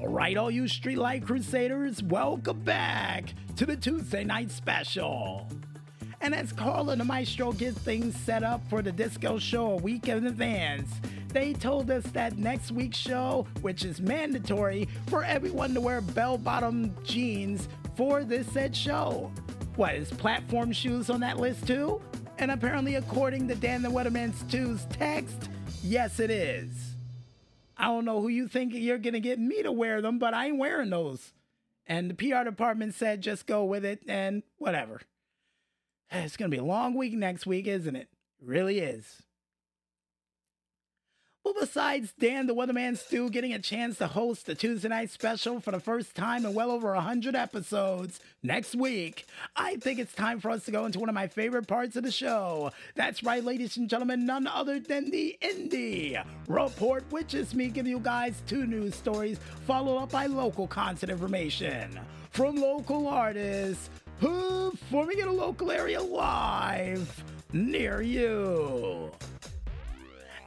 All right, all you Streetlight Crusaders, welcome back to the Tuesday night special. And as Carla and the Maestro get things set up for the disco show a week in advance, they told us that next week's show, which is mandatory for everyone to wear bell bottom jeans for this said show. What is platform shoes on that list too? And apparently, according to Dan the Weatherman's 2's text, yes, it is. I don't know who you think you're gonna get me to wear them, but I ain't wearing those. And the PR department said just go with it and whatever. It's gonna be a long week next week, isn't it? it really is. Well, besides Dan the Weatherman Stu getting a chance to host the Tuesday night special for the first time in well over 100 episodes next week, I think it's time for us to go into one of my favorite parts of the show. That's right, ladies and gentlemen, none other than the Indy Report, which is me giving you guys two news stories followed up by local concert information from local artists who performing in a local area live near you.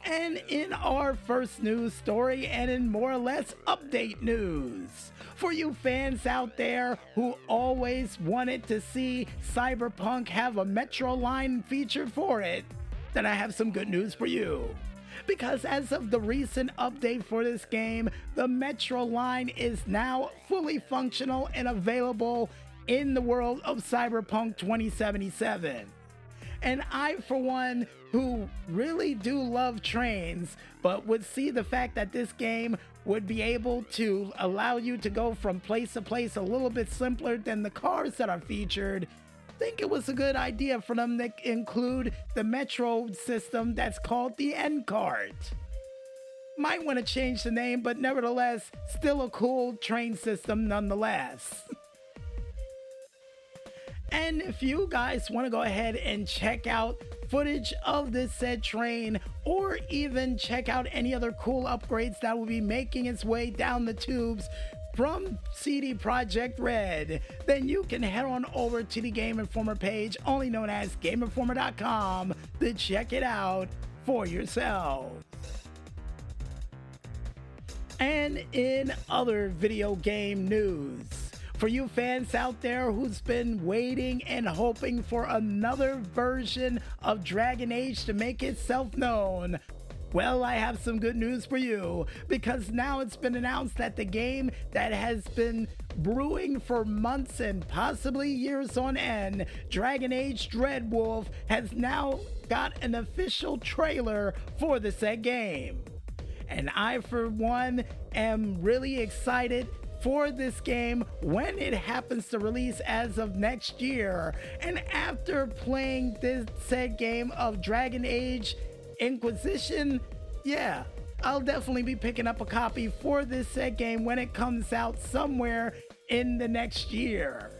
And in our first news story, and in more or less update news, for you fans out there who always wanted to see Cyberpunk have a Metro line featured for it, then I have some good news for you. Because as of the recent update for this game, the Metro line is now fully functional and available in the world of Cyberpunk 2077. And I, for one, who really do love trains, but would see the fact that this game would be able to allow you to go from place to place a little bit simpler than the cars that are featured, think it was a good idea for them to include the metro system that's called the NCART. Might want to change the name, but nevertheless, still a cool train system nonetheless. And if you guys want to go ahead and check out footage of this said train, or even check out any other cool upgrades that will be making its way down the tubes from CD Projekt Red, then you can head on over to the Game Informer page, only known as GameInformer.com, to check it out for yourselves. And in other video game news, for you fans out there who's been waiting and hoping for another version of Dragon Age to make itself known, well, I have some good news for you because now it's been announced that the game that has been brewing for months and possibly years on end, Dragon Age Dreadwolf, has now got an official trailer for the said game. And I, for one, am really excited for this game when it happens to release as of next year. And after playing this said game of Dragon Age Inquisition, yeah, I'll definitely be picking up a copy for this said game when it comes out somewhere in the next year.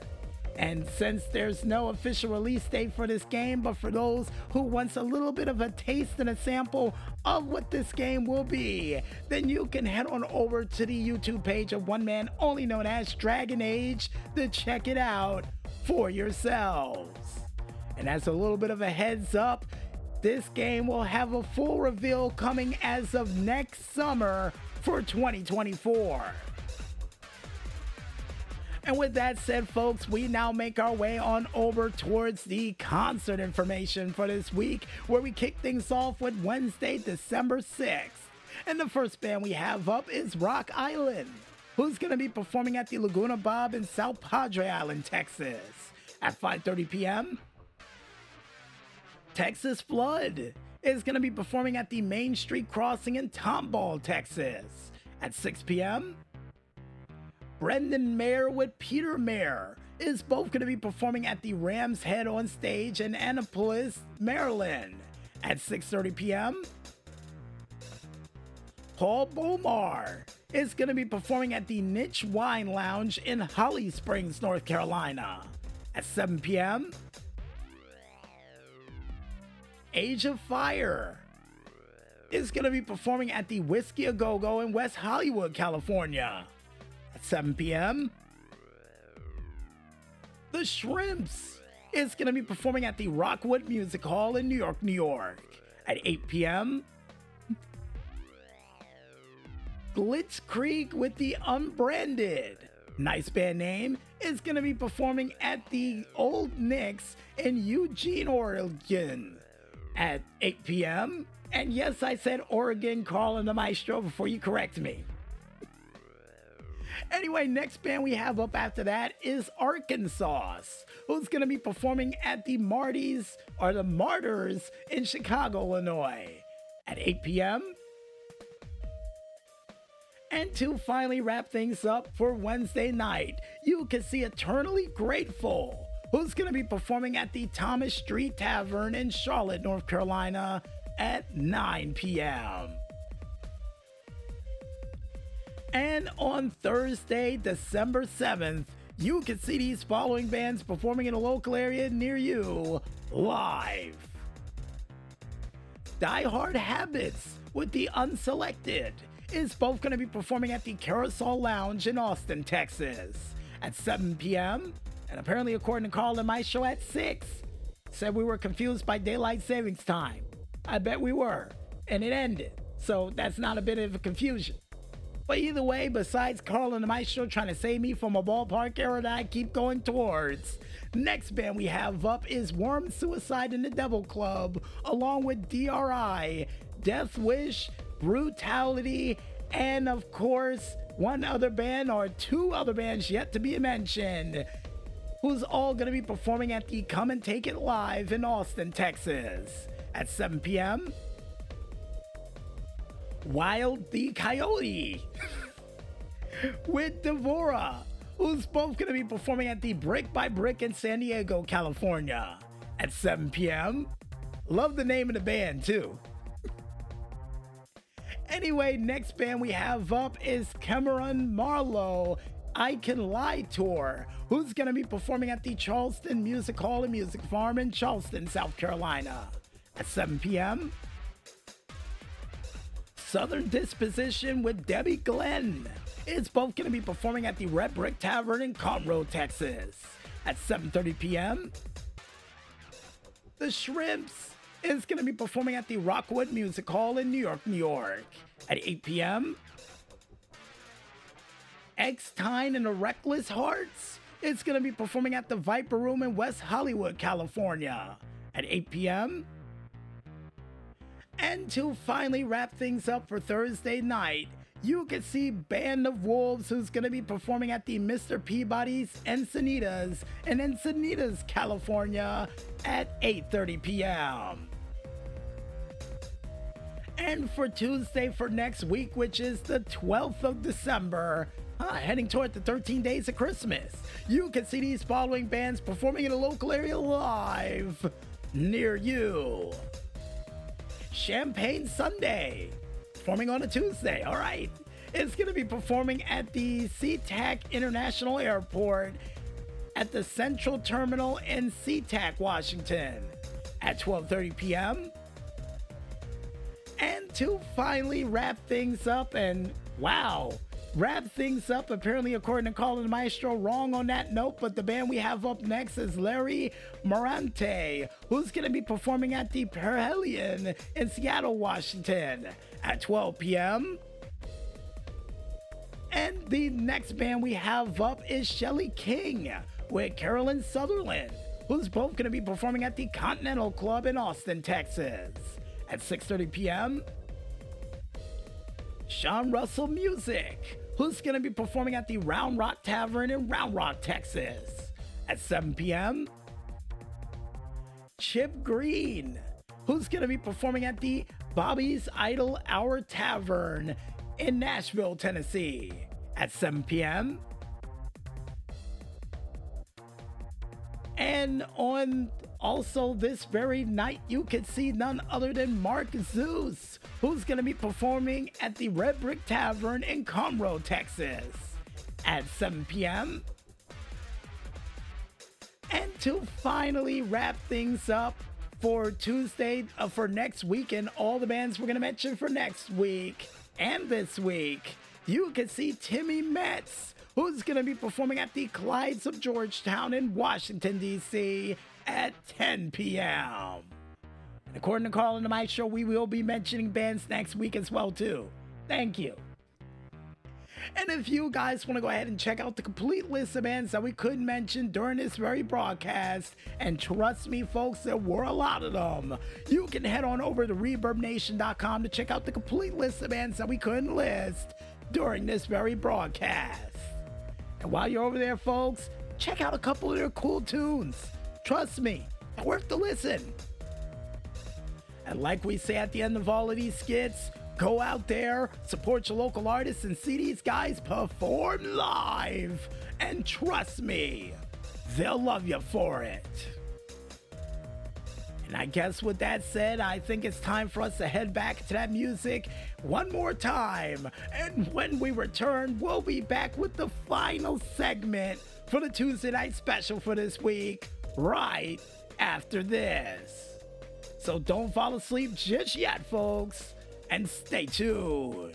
And since there's no official release date for this game, but for those who wants a little bit of a taste and a sample of what this game will be, then you can head on over to the YouTube page of one man only known as Dragon Age to check it out for yourselves. And as a little bit of a heads up, this game will have a full reveal coming as of next summer for 2024. And with that said, folks, we now make our way on over towards the concert information for this week, where we kick things off with Wednesday, December 6th. And the first band we have up is Rock Island, who's going to be performing at the Laguna Bob in South Padre Island, Texas at 5:30 p.m. Texas Flood is going to be performing at the Main Street Crossing in Tomball, Texas at 6 p.m. Brendan Mayer with Peter Mayer is both going to be performing at the Rams Head on stage in Annapolis, Maryland at 6:30 p.m. Paul Bomar is going to be performing at the Niche Wine Lounge in Holly Springs, North Carolina at 7 p.m. Age of Fire is going to be performing at the Whiskey A Go Go in West Hollywood, California at 7 p.m. The Shrimps is going to be performing at the Rockwood Music Hall in New York, New York at 8 p.m. Glitzkrieg with the Unbranded. Nice band name is going to be performing at the Old Nicks in Eugene, Oregon at 8 p.m. And yes, I said Oregon, Carl and the Maestro before you correct me. Anyway, next band we have up after that is Arkansas, who's going to be performing at the Marty's or the Martyrs in Chicago, Illinois at 8 p.m. And to finally wrap things up for Wednesday night, you can see Eternally Grateful, who's going to be performing at the Thomas Street Tavern in Charlotte, North Carolina at 9 p.m. And on Thursday, December 7th, you can see these following bands performing in a local area near you live. Die Hard Habits with the Unselected is both going to be performing at the Carousel Lounge in Austin, Texas at 7 p.m. And apparently, according to Carl and my show at 6, said we were confused by daylight savings time. I bet we were. And it ended. So that's not a bit of a confusion. But either way, besides Carl and the Maestro trying to save me from a ballpark era that I keep going towards, next band we have up is Worm Suicide and the Devil Club, along with DRI, Death Wish, Brutality, and of course, one other band or two other bands yet to be mentioned, who's all going to be performing at the Come and Take It Live in Austin, Texas at 7 p.m. Wild the Coyote with Devora, who's both going to be performing at the Brick by Brick in San Diego, California at 7 p.m. Love the name of the band, too. Anyway, next band we have up is Cameron Marlowe I Can Lie Tour, who's going to be performing at the Charleston Music Hall and Music Farm in Charleston, South Carolina at 7 p.m. Southern Disposition with Debbie Glenn It's both going to be performing at the Red Brick Tavern in Conroe, Texas at 7:30 p.m. The Shrimps is going to be performing at the Rockwood Music Hall in New York, New York at 8 p.m. X-Tine and the Reckless Hearts is going to be performing at the Viper Room in West Hollywood, California at 8 p.m. And to finally wrap things up for Thursday night, you can see Band of Wolves, who's going to be performing at the Mr. Peabody's Encinitas in Encinitas, California at 8:30 p.m. And for Tuesday for next week, which is the 12th of December, uh, heading toward the 13 days of Christmas, you can see these following bands performing in a local area live near you. Champagne Sunday, performing on a Tuesday. All right. It's going to be performing at the SeaTac International Airport at the Central Terminal in SeaTac, Washington at 12:30 p.m. And to finally wrap things up and wow, wrap things up. Apparently, according to Colin Maestro, wrong on that note. But the band we have up next is Larry Morante, who's going to be performing at the Perihelion in Seattle, Washington at 12 p.m. And the next band we have up is Shelly King with Carolyn Sutherland, who's both going to be performing at the Continental Club in Austin, Texas at 6:30 p.m. Sean Russell Music, who's going to be performing at the Round Rock Tavern in Round Rock, Texas at 7 p.m. Chip Green, who's going to be performing at the Bobby's Idle Hour Tavern in Nashville, Tennessee at 7 p.m. And on also this very night, you can see none other than Mark Zeus, who's going to be performing at the Red Brick Tavern in Conroe, Texas at 7 p.m. And to finally wrap things up for Tuesday, uh, for next week, and all the bands we're going to mention for next week and this week, you can see Timmy Metz, who's going to be performing at the Clydes of Georgetown in Washington, D.C. at 10 p.m. And according to Carl and my show, we will be mentioning bands next week as well, too. Thank you. And if you guys want to go ahead and check out the complete list of bands that we couldn't mention during this very broadcast, and trust me, folks, there were a lot of them, you can head on over to ReverbNation.com to check out the complete list of bands that we couldn't list during this very broadcast. And while you're over there, folks, check out a couple of their cool tunes. Trust me, worth the listen. And like we say at the end of all of these skits, go out there, support your local artists, and see these guys perform live. And trust me, they'll love you for it. And I guess with that said, I think it's time for us to head back to that music one more time. And when we return, we'll be back with the final segment for the Tuesday night special for this week, right after this. So don't fall asleep just yet, folks, and stay tuned.